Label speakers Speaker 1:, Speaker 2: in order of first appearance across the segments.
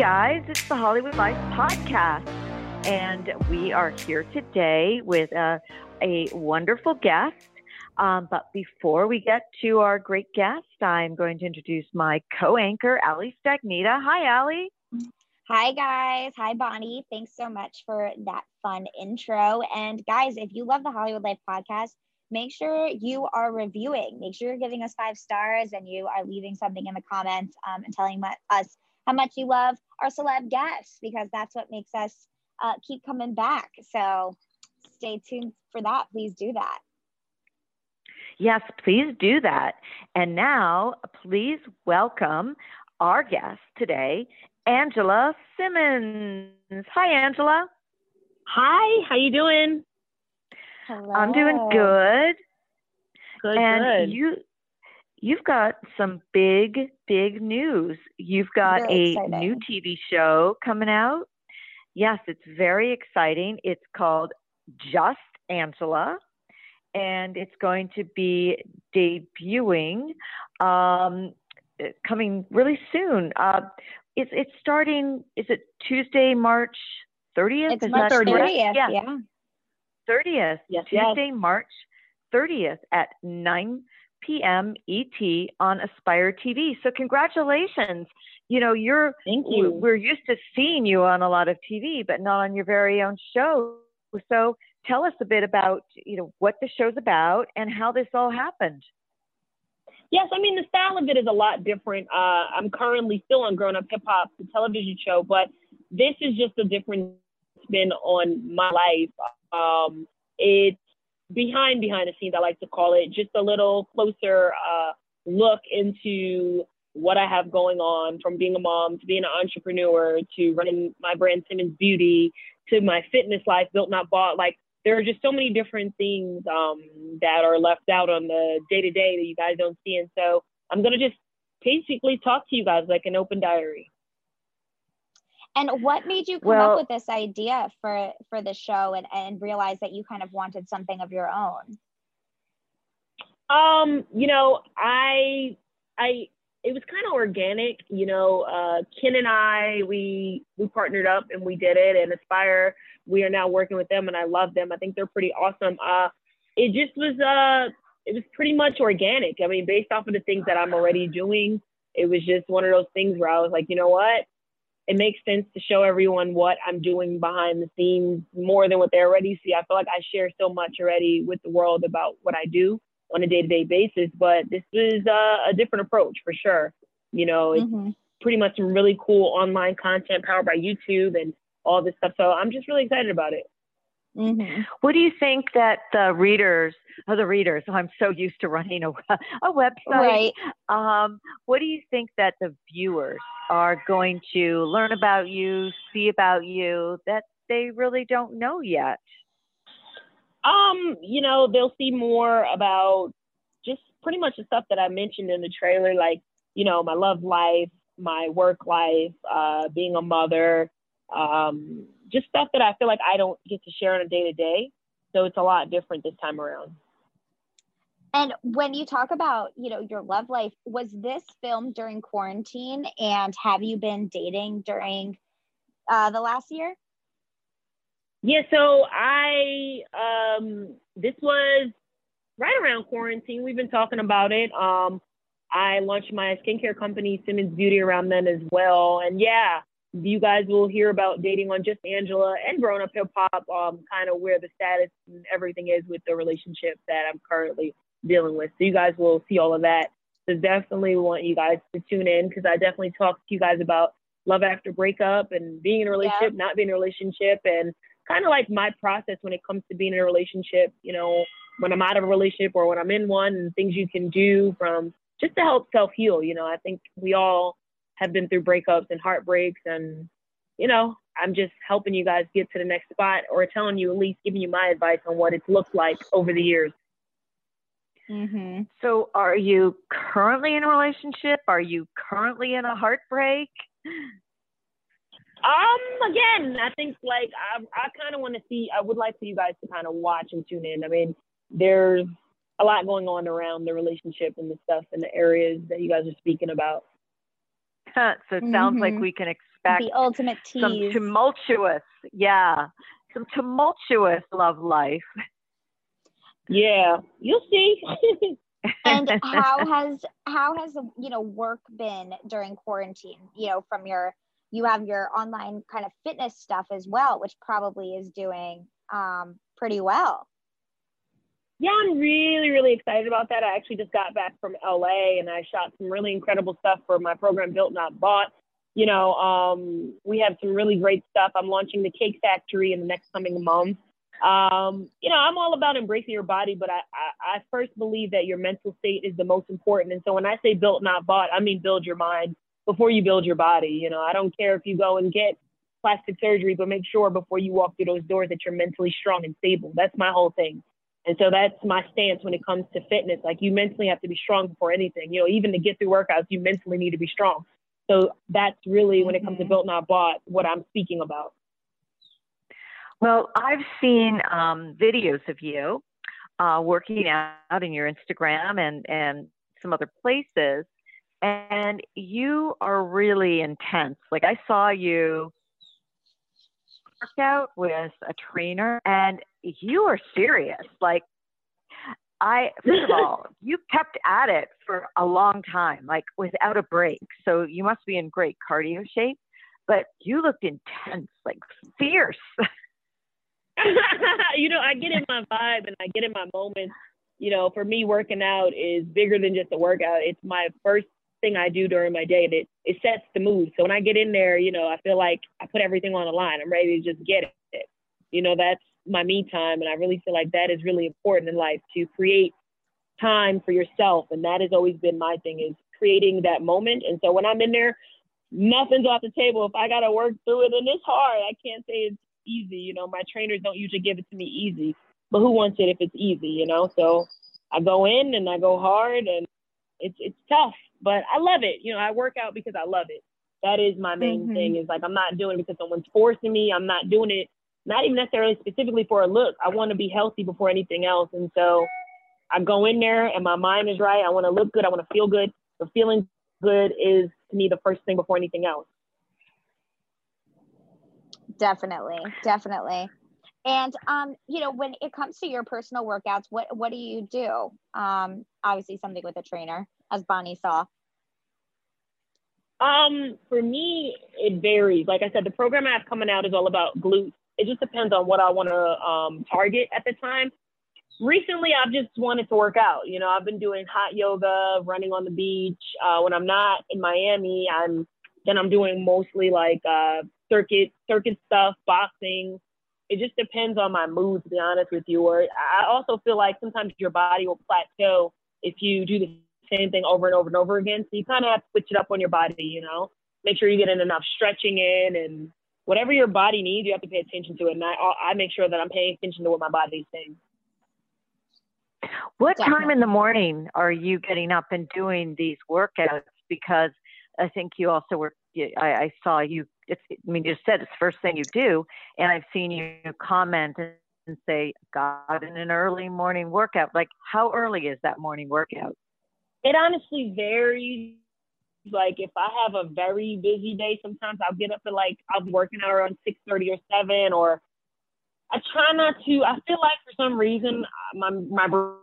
Speaker 1: Guys, it's the Hollywood Life Podcast. And we are here today with a, a wonderful guest. Um, but before we get to our great guest, I'm going to introduce my co anchor, Ali Stagnita. Hi, Ali.
Speaker 2: Hi, guys. Hi, Bonnie. Thanks so much for that fun intro. And, guys, if you love the Hollywood Life podcast, make sure you are reviewing. Make sure you're giving us five stars and you are leaving something in the comments um, and telling us how much you love our celeb guests because that's what makes us uh, keep coming back. So stay tuned for that. Please do that.
Speaker 1: Yes, please do that. And now, please welcome our guest today, Angela Simmons. Hi, Angela.
Speaker 3: Hi, how you doing?
Speaker 2: Hello.
Speaker 1: I'm doing good.
Speaker 3: Good,
Speaker 1: and
Speaker 3: good.
Speaker 1: you you've got some big big news. You've got
Speaker 2: Very
Speaker 1: a new. TV show coming out. Yes, it's very exciting. It's called Just Angela and it's going to be debuting um, coming really soon. Uh, it's it's starting. Is it Tuesday, March 30th?
Speaker 2: It's
Speaker 1: Is
Speaker 2: March 30th.
Speaker 1: correct?
Speaker 2: Yeah.
Speaker 1: Yeah, 30th.
Speaker 3: Yes, yes.
Speaker 1: Tuesday, March 30th at 9 p.m. ET on Aspire TV. So congratulations. You know, you're
Speaker 3: Thank you.
Speaker 1: we're used to seeing you on a lot of TV, but not on your very own show. So tell us a bit about, you know, what the show's about and how this all happened.
Speaker 3: Yes, I mean the style of it is a lot different. Uh, I'm currently still on Growing Up Hip Hop, the television show, but this is just a different spin on my life. Um, it's behind behind the scenes, I like to call it, just a little closer uh, look into what I have going on from being a mom to being an entrepreneur to running my brand Simmons Beauty to my fitness life, built not bought. Like there are just so many different things um, that are left out on the day to day that you guys don't see. And so I'm gonna just basically talk to you guys like an open diary.
Speaker 2: And what made you come
Speaker 1: Well-
Speaker 2: up with this idea for for the show and, and realize that you kind of wanted something of your own?
Speaker 3: Um, you know, I I it was kind of organic, you know, uh Ken and I we we partnered up and we did it and Aspire, we are now working with them and I love them. I think they're pretty awesome. Uh it just was uh it was pretty much organic. I mean, based off of the things that I'm already doing, it was just one of those things where I was like, you know what? It makes sense to show everyone what I'm doing behind the scenes more than what they already see. I feel like I share so much already with the world about what I do on a day-to-day basis but this is uh, a different approach for sure you know it's
Speaker 2: Mhm.
Speaker 3: pretty much some really cool online content powered by youtube and all this stuff so i'm just really excited about it
Speaker 2: Mhm.
Speaker 1: What do you think that the readers, oh, the readers, oh, I'm so used to running a, a website.
Speaker 2: Right.
Speaker 1: Um, what do you think that the viewers are going to learn about you, see about you that they really don't know yet?
Speaker 3: um you know they'll see more about just pretty much the stuff that i mentioned in the trailer like you know my love life my work life uh being a mother um just stuff that i feel like i don't get to share on a day to day so it's a lot different this time around
Speaker 2: And when you talk about, you know, your love life, was this filmed during quarantine? And have you been dating during uh, the last year?
Speaker 3: Yeah, so I um this was right around quarantine. We've been talking about it. Um I launched my skincare company, Simmons Beauty, around then as well. And yeah, you guys will hear about dating on just Angela and Growing Up Hip Hop, um, kind of where the status and everything is with the relationship that I'm currently dealing with. So you guys will see all of that. So definitely want you guys to tune in because I definitely talk to you guys about love after breakup and being in a relationship, yeah. not being in a relationship, and kind of like my process when it comes to being in a relationship. You know, when I'm out of a relationship or when I'm in one, and things you can do from just to help self heal. You know, I think we all have been through breakups and heartbreaks, and you know, I'm just helping you guys get to the next spot or telling you at least giving you my advice on what it's looked like over the years.
Speaker 1: Mm-hmm. So, are you currently in a relationship? Are you currently in a heartbreak?
Speaker 3: Um, again, I think like I, I kind of want to see. I would like for you guys to kind of watch and tune in. I mean, there's a lot going on around the relationship and the stuff and the areas that you guys are speaking about.
Speaker 1: So it sounds mm-hmm. like we can expect
Speaker 2: the ultimate tease.
Speaker 1: some tumultuous, yeah, some tumultuous love life.
Speaker 3: Yeah, you'll see.
Speaker 2: and how has how has you know work been during quarantine? You know, from your you have your online kind of fitness stuff as well, which probably is doing um, pretty well.
Speaker 3: Yeah, I'm really, really excited about that. I actually just got back from LA and I shot some really incredible stuff for my program Built Not Bought. You know, um, we have some really great stuff. I'm launching the Cake Factory in the next coming month. Um, you know, I'm all about embracing your body, but I, I, I first believe that your mental state is the most important. And so when I say built, not bought, I mean build your mind before you build your body. You know, I don't care if you go and get plastic surgery, but make sure before you walk through those doors that you're mentally strong and stable. That's my whole thing. And so that's my stance when it comes to fitness. Like you mentally have to be strong before anything. You know, even to get through workouts, you mentally need to be strong. So that's really when it comes to mm-hmm. built not bought what I'm speaking about.
Speaker 1: Well, I've seen um, videos of you uh, working out in your Instagram and, and some other places, and you are really intense. Like I saw you work out with a trainer, and you are serious. Like I, first of all, you kept at it for a long time, like without a break. So you must be in great cardio shape, but you looked intense, like fierce.
Speaker 3: you know, I get in my vibe and I get in my moment. You know, for me, working out is bigger than just a workout. It's my first thing I do during my day. That it sets the mood. So when I get in there, you know, I feel like I put everything on the line. I'm ready to just get it. You know, that's my me time, and I really feel like that is really important in life to create time for yourself. And that has always been my thing is creating that moment. And so when I'm in there, nothing's off the table. If I gotta work through it and it's hard, I can't say it's easy. You know, my trainers don't usually give it to me easy, but who wants it if it's easy? You know, so I go in and I go hard, and it's it's tough, but I love it. You know, I work out because I love it. That is my main mm-hmm. thing. Is like I'm not doing it because someone's forcing me. I'm not doing it not even necessarily specifically for a look. I want to be healthy before anything else, and so I go in there and my mind is right. I want to look good. I want to feel good. But feeling good is to me the first thing before anything else.
Speaker 2: Definitely, definitely. And um, you know, when it comes to your personal workouts, what what do you do? Um, obviously something with a trainer, as Bonnie saw.
Speaker 3: Um, for me, it varies. Like I said, the program I have coming out is all about glutes. It just depends on what I want to um, target at the time. Recently, I've just wanted to work out. You know, I've been doing hot yoga, running on the beach. Uh, when I'm not in Miami, I'm then I'm doing mostly like uh, circuit circuit stuff, boxing. It just depends on my mood, to be honest with you. Or I also feel like sometimes your body will plateau if you do the same thing over and over and over again. So you kind of have to switch it up on your body, you know. Make sure you get in enough stretching in and whatever your body needs, you have to pay attention to it. And I, I make sure that I'm paying attention to what my body's saying.
Speaker 1: What Definitely. time in the morning are you getting up and doing these workouts? Because I think you also were, I, I saw you it's, I mean, you said it's the first thing you do, and I've seen you comment and say, "God, in an early morning workout." Like, how early is that morning workout?
Speaker 3: It honestly varies. Like, if I have a very busy day, sometimes I'll get up at like I'm working out around six thirty or seven, or I try not to. I feel like for some reason my my brain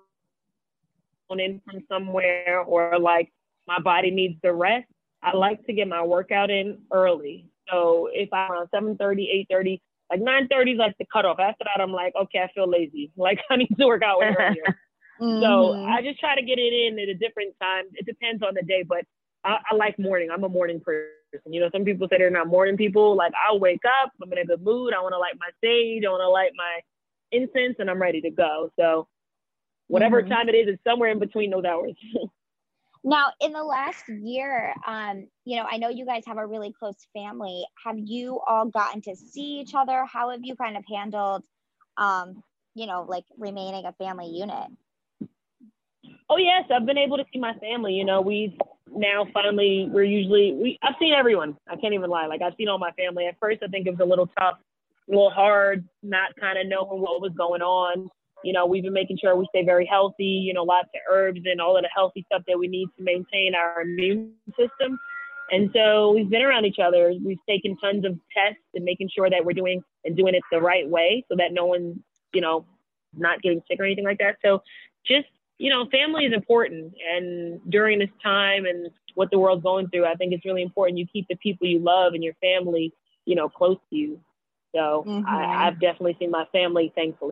Speaker 3: in from somewhere, or like my body needs the rest. I like to get my workout in early. So if I'm around 7:30, 8:30, like 9:30 is like the cutoff. After that, I'm like, okay, I feel lazy. Like I need to work out earlier. mm-hmm. So I just try to get it in at a different time. It depends on the day, but I, I like morning. I'm a morning person. You know, some people say they're not morning people. Like I'll wake up, I'm in a good mood. I want to light my sage. I want to light my incense, and I'm ready to go. So whatever mm-hmm. time it is, it's somewhere in between those hours.
Speaker 2: now, in the last year, um, you know, I know you guys have a really close family. Have you all gotten to see each other? How have you kind of handled, um, you know, like remaining a family unit?
Speaker 3: Oh yes, I've been able to see my family. You know, we've now finally we're usually we I've seen everyone. I can't even lie. Like I've seen all my family. At first, I think it was a little tough, a little hard, not kind of knowing what was going on. You know, we've been making sure we stay very healthy. You know, lots of herbs and all of the healthy stuff that we need to maintain our immune system. And so we've been around each other. We've taken tons of tests and making sure that we're doing and doing it the right way so that no one, you know, not getting sick or anything like that. So just you know, family is important. And during this time and what the world's going through, I think it's really important you keep the people you love and your family, you know, close to you. So mm-hmm. I, I've definitely seen my family, thankfully.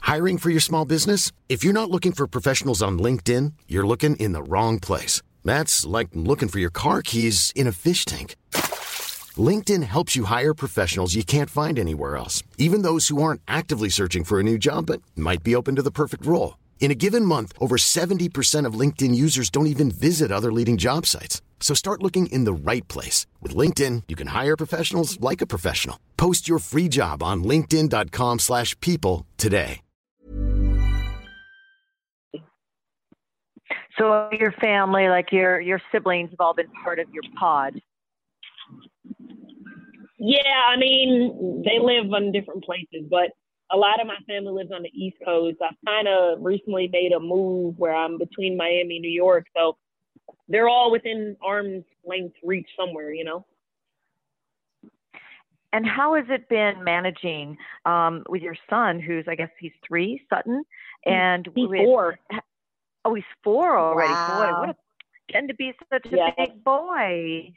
Speaker 4: Hiring for your small business? If you're not looking for professionals on LinkedIn, you're looking in the wrong place. That's like looking for your car keys in a fish tank. LinkedIn helps you hire professionals you can't find anywhere else, even those who aren't actively searching for a new job but might be open to the perfect role. In a given month, over 70% of LinkedIn users don't even visit other leading job sites. So start looking in the right place. With LinkedIn, you can hire professionals like a professional. Post your free job on linkedin.com slash people today.
Speaker 1: So your family, like your, your siblings have all been part of your pod.
Speaker 3: Yeah, I mean, they live in different places, but a lot of my family lives on the East Coast. I've kind of recently made a move where I'm between Miami and New York. So they're all within arm's length reach somewhere, you know?
Speaker 1: And how has it been managing um, with your son, who's, I guess he's three, Sutton? And
Speaker 3: he's with, four.
Speaker 1: Oh, he's four already.
Speaker 2: Wow.
Speaker 1: Boy, what a tend to be such a
Speaker 3: yes.
Speaker 1: big boy.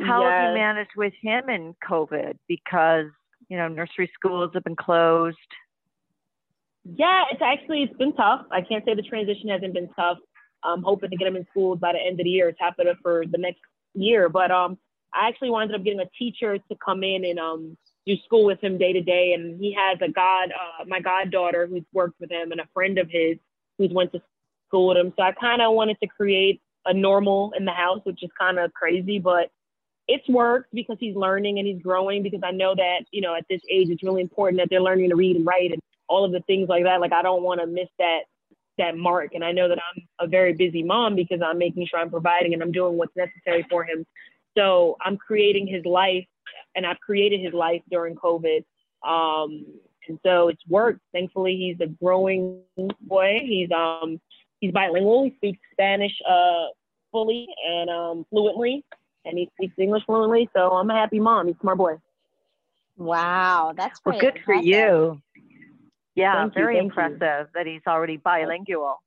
Speaker 1: How
Speaker 3: yes.
Speaker 1: have you managed with him in COVID? Because you know nursery schools have been closed.
Speaker 3: Yeah, it's actually it's been tough. I can't say the transition hasn't been tough. I'm hoping to get him in school by the end of the year. It's happening for the next year, but um, I actually wound up getting a teacher to come in and um do school with him day to day. And he has a god, uh, my goddaughter who's worked with him, and a friend of his who's went to school with him. So I kind of wanted to create a normal in the house, which is kind of crazy, but it's worked because he's learning and he's growing because I know that, you know, at this age it's really important that they're learning to read and write and all of the things like that. Like I don't want to miss that that mark. And I know that I'm a very busy mom because I'm making sure I'm providing and I'm doing what's necessary for him. So I'm creating his life and I've created his life during COVID. Um, and so it's worked. Thankfully, he's a growing boy. He's um he's bilingual. He speaks Spanish uh fully and um fluently and he speaks English fluently. So I'm a happy mom. He's a smart boy.
Speaker 2: Wow, that's
Speaker 1: well, good
Speaker 2: impressive.
Speaker 1: for you. Yeah,
Speaker 3: Thank
Speaker 1: very
Speaker 3: you,
Speaker 1: impressive
Speaker 3: you.
Speaker 1: that he's already bilingual.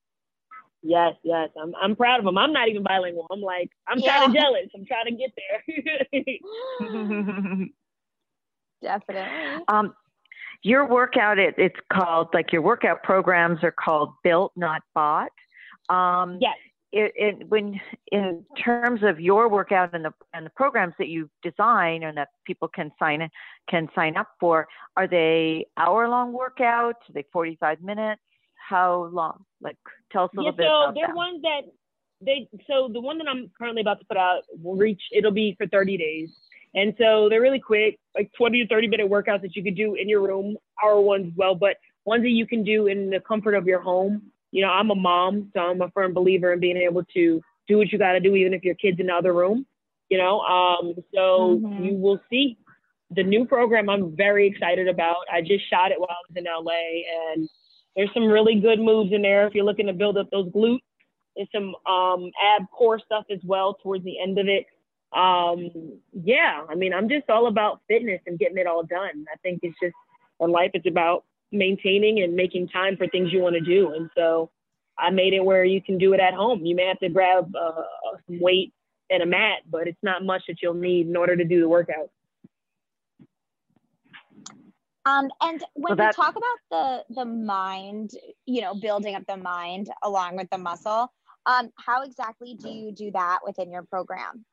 Speaker 3: Yes, yes. I'm I'm proud of him. I'm not even bilingual. I'm like I'm
Speaker 2: Yeah.
Speaker 3: kind of jealous. I'm trying to get there.
Speaker 2: Definitely.
Speaker 1: um, your workout, it, it's called like your workout programs are called Built Not Bought. Um,
Speaker 3: yes.
Speaker 1: It, it, when in terms of your workout and the and the programs that you design and that people can sign can sign up for, are they hour long workouts? Are they forty five minutes? How long? Like, tell us a
Speaker 3: Yeah,
Speaker 1: little bit
Speaker 3: so
Speaker 1: about
Speaker 3: they're ones that they so the one that I'm currently about to put out will reach it'll be for 30 days. And so they're really quick, like 20 to 30 minute workouts that you could do in your room, hour ones as well, but ones that you can do in the comfort of your home. You know, I'm a mom, so I'm a firm believer in being able to do what you got to do, even if your kid's in the other room. You know, um, so
Speaker 2: Mhm.
Speaker 3: you will see the new program. I'm very excited about. I just shot it while I was in LA, and there's some really good moves in there if you're looking to build up those glutes. and some um, ab core stuff as well towards the end of it. Um, yeah, I mean, I'm just all about fitness and getting it all done. I think it's just in life, it's about maintaining and making time for things you want to do. And so I made it where you can do it at home. You may have to grab uh, some weight and a mat, but it's not much that you'll need in order to do the workout.
Speaker 2: Um, and when
Speaker 1: So that-
Speaker 2: we talk about the the mind, you know, building up the mind along with the muscle, Um, how exactly do you do that within your program?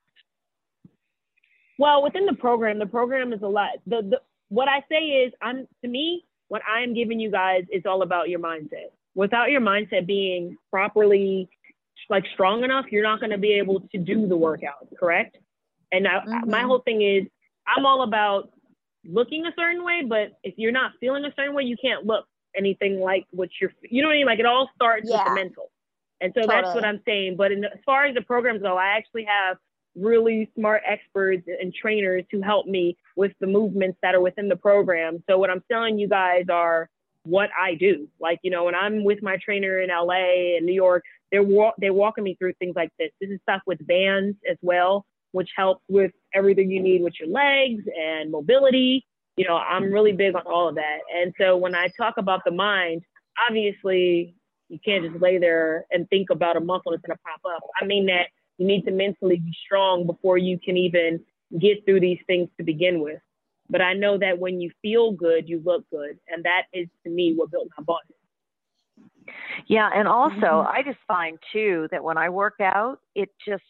Speaker 3: Well, within the program, the program is a lot. The, the what I say is, I'm to me, what I am giving you guys is all about your mindset. Without your mindset being properly like strong enough, you're not going to be able to do the workout, correct? And I, mm-hmm. my whole thing is, I'm all about looking a certain way, but if you're not feeling a certain way, you can't look anything like what you're, you know what I mean? Like it all starts yeah. with the mental. And so totally. that's what I'm saying. But in, as far as the programs go, I actually have really smart experts and trainers who help me with the movements that are within the program. So what I'm telling you guys are what I do. Like, you know, when I'm with my trainer in LA and New York, they're wa- they're walking me through things like this. This is stuff with bands as well, which helps with everything you need with your legs and mobility. You know, I'm really big on all of that. And so when I talk about the mind, obviously you can't just lay there and think about a muscle that's going to pop up. I mean that you need to mentally be strong before you can even get through these things to begin with. But I know that when you feel good, you look good. And that is to me what built my body.
Speaker 1: Yeah, and also mm-hmm. I just find too that when I work out, it just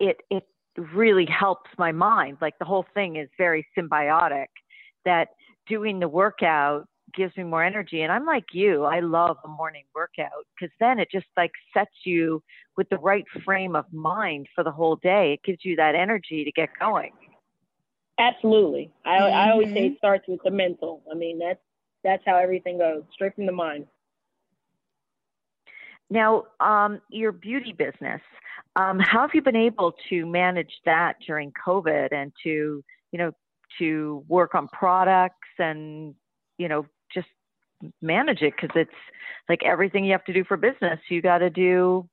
Speaker 1: it it really helps my mind. Like the whole thing is very symbiotic. That doing the workout gives me more energy. And I'm like you, I love a morning workout because then it just like sets you with the right frame of mind for the whole day. It gives you that energy to get going.
Speaker 3: Absolutely. I, mm-hmm. I always say it starts with the mental. I mean, that's, that's how everything goes straight from the mind.
Speaker 1: Now, um, your beauty business, um, how have you been able to manage that during COVID and to, you know, to work on products and, you know, manage it? Because it's like everything you have to do for business, you got to do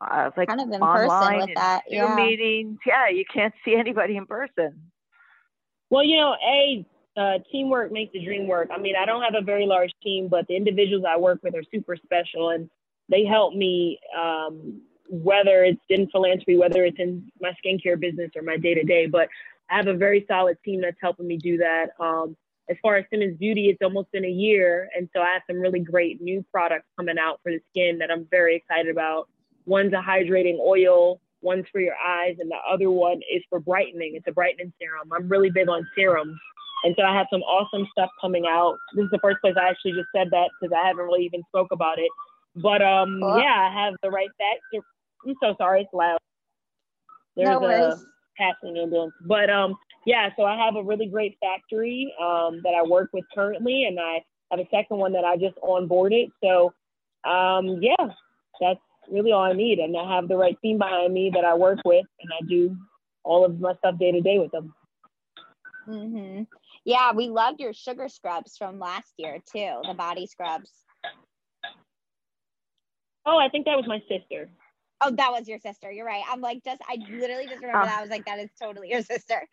Speaker 1: uh, like
Speaker 2: kind of in
Speaker 1: online
Speaker 2: person with that. Yeah.
Speaker 1: meetings. Yeah, you can't see anybody in person.
Speaker 3: Well, you know, a uh, teamwork makes the dream work. I mean, I don't have a very large team, but the individuals I work with are super special, and they help me. Um, whether it's in philanthropy, whether it's in my skincare business or my day to day, but I have a very solid team that's helping me do that. Um, as far as Simmons Beauty, it's almost been a year, and so I have some really great new products coming out for the skin that I'm very excited about. One's a hydrating oil, one's for your eyes, and the other one is for brightening. It's a brightening serum. I'm really big on serums. And so I have some awesome stuff coming out. This is the first place I actually just said that because I haven't really even spoke about it. But um, yeah, I have the right factor. I'm so sorry, it's loud.
Speaker 2: There's no worries. a
Speaker 3: passing ambulance. But um, yeah, so I have a really great factory um, that I work with currently, and I have a second one that I just onboarded. So um, yeah, that's really all I need. And I have the right team behind me that I work with, and I do all of my stuff day to day with them.
Speaker 2: Mm-hmm. Yeah, we loved your sugar scrubs from last year too, the body scrubs.
Speaker 3: Oh, I think that was my sister.
Speaker 2: Oh, that was your sister. You're right. I'm like, just I literally just remember oh. that. I was like, that is totally your sister.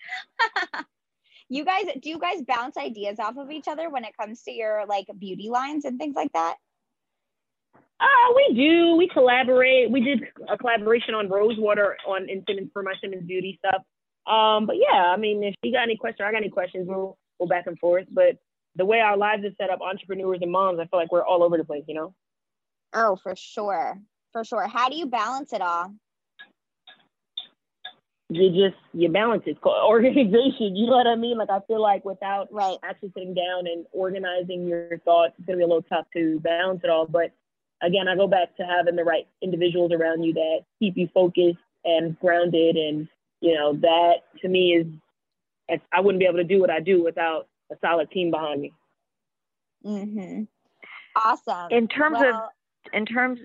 Speaker 2: you guys, do you guys bounce ideas off of each other when it comes to your like beauty lines and things like that?
Speaker 3: Uh, we do. We collaborate. We did a collaboration on Rosewater on in Simmons for my Simmons Beauty stuff. Um, but yeah, I mean, if you got any questions, I got any questions, we'll go back and forth. But the way our lives are set up, entrepreneurs and moms, I feel like we're all over the place, you know?
Speaker 2: Oh, for sure. For sure. How do you balance it all?
Speaker 3: You just you balance it. It's organization. You know what I mean? Like I feel like without
Speaker 2: right.
Speaker 3: actually sitting down and organizing your thoughts, it's gonna be a little tough to balance it all. But again, I go back to having the right individuals around you that keep you focused and grounded. And, you know, that to me is, I wouldn't be able to do what I do without a solid team behind me.
Speaker 2: Mm-hmm. Awesome.
Speaker 1: In terms well, of, in terms,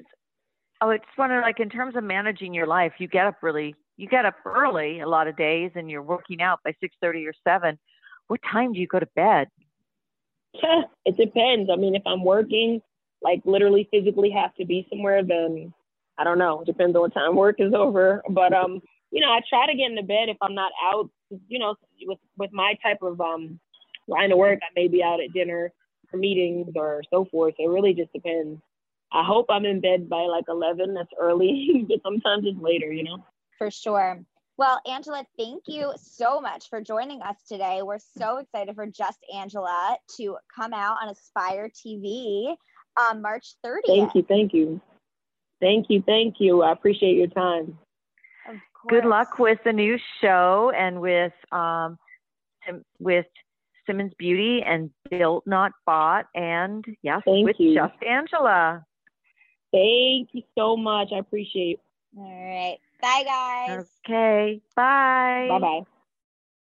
Speaker 1: oh, it's wondering like in terms of managing your life, you get up really, you get up early a lot of days and you're working out by 6.30 or 7. What time do you go to bed?
Speaker 3: it depends. I mean, if I'm working, like literally physically have to be somewhere, then I don't know. It depends on what time work is over. But um, you know, I try to get into bed if I'm not out. You know, with with my type of um line of work, I may be out at dinner for meetings or so forth. It really just depends. I hope I'm in bed by like 11. That's early, but sometimes it's later. You know.
Speaker 2: For sure. Well, Angela, thank you so much for joining us today. We're so excited for Just Angela to come out on Aspire TV um, March 30th.
Speaker 3: Thank you. Thank you. Thank you. Thank you. I appreciate your time.
Speaker 1: Good luck with the new show and with um, with Simmons Beauty and Built Not Bought, and yes,
Speaker 3: Thank
Speaker 1: with
Speaker 3: you.
Speaker 1: Just Angela.
Speaker 3: Thank you so much. I appreciate.
Speaker 2: All right. Bye, guys.
Speaker 1: Okay. Bye.
Speaker 3: Bye bye.